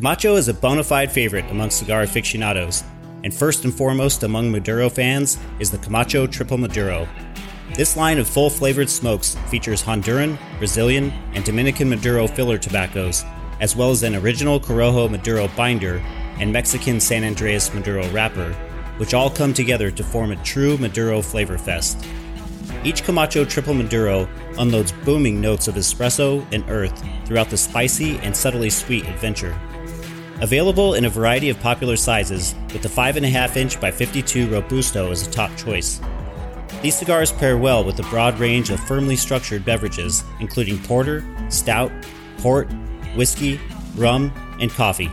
Camacho is a bona fide favorite among cigar aficionados, and first and foremost among Maduro fans is the Camacho Triple Maduro. This line of full flavored smokes features Honduran, Brazilian, and Dominican Maduro filler tobaccos, as well as an original Corojo Maduro binder and Mexican San Andreas Maduro wrapper, which all come together to form a true Maduro flavor fest. Each Camacho Triple Maduro unloads booming notes of espresso and earth throughout the spicy and subtly sweet adventure. Available in a variety of popular sizes, with the 5.5 inch by 52 Robusto as a top choice. These cigars pair well with a broad range of firmly structured beverages, including porter, stout, port, whiskey, rum, and coffee.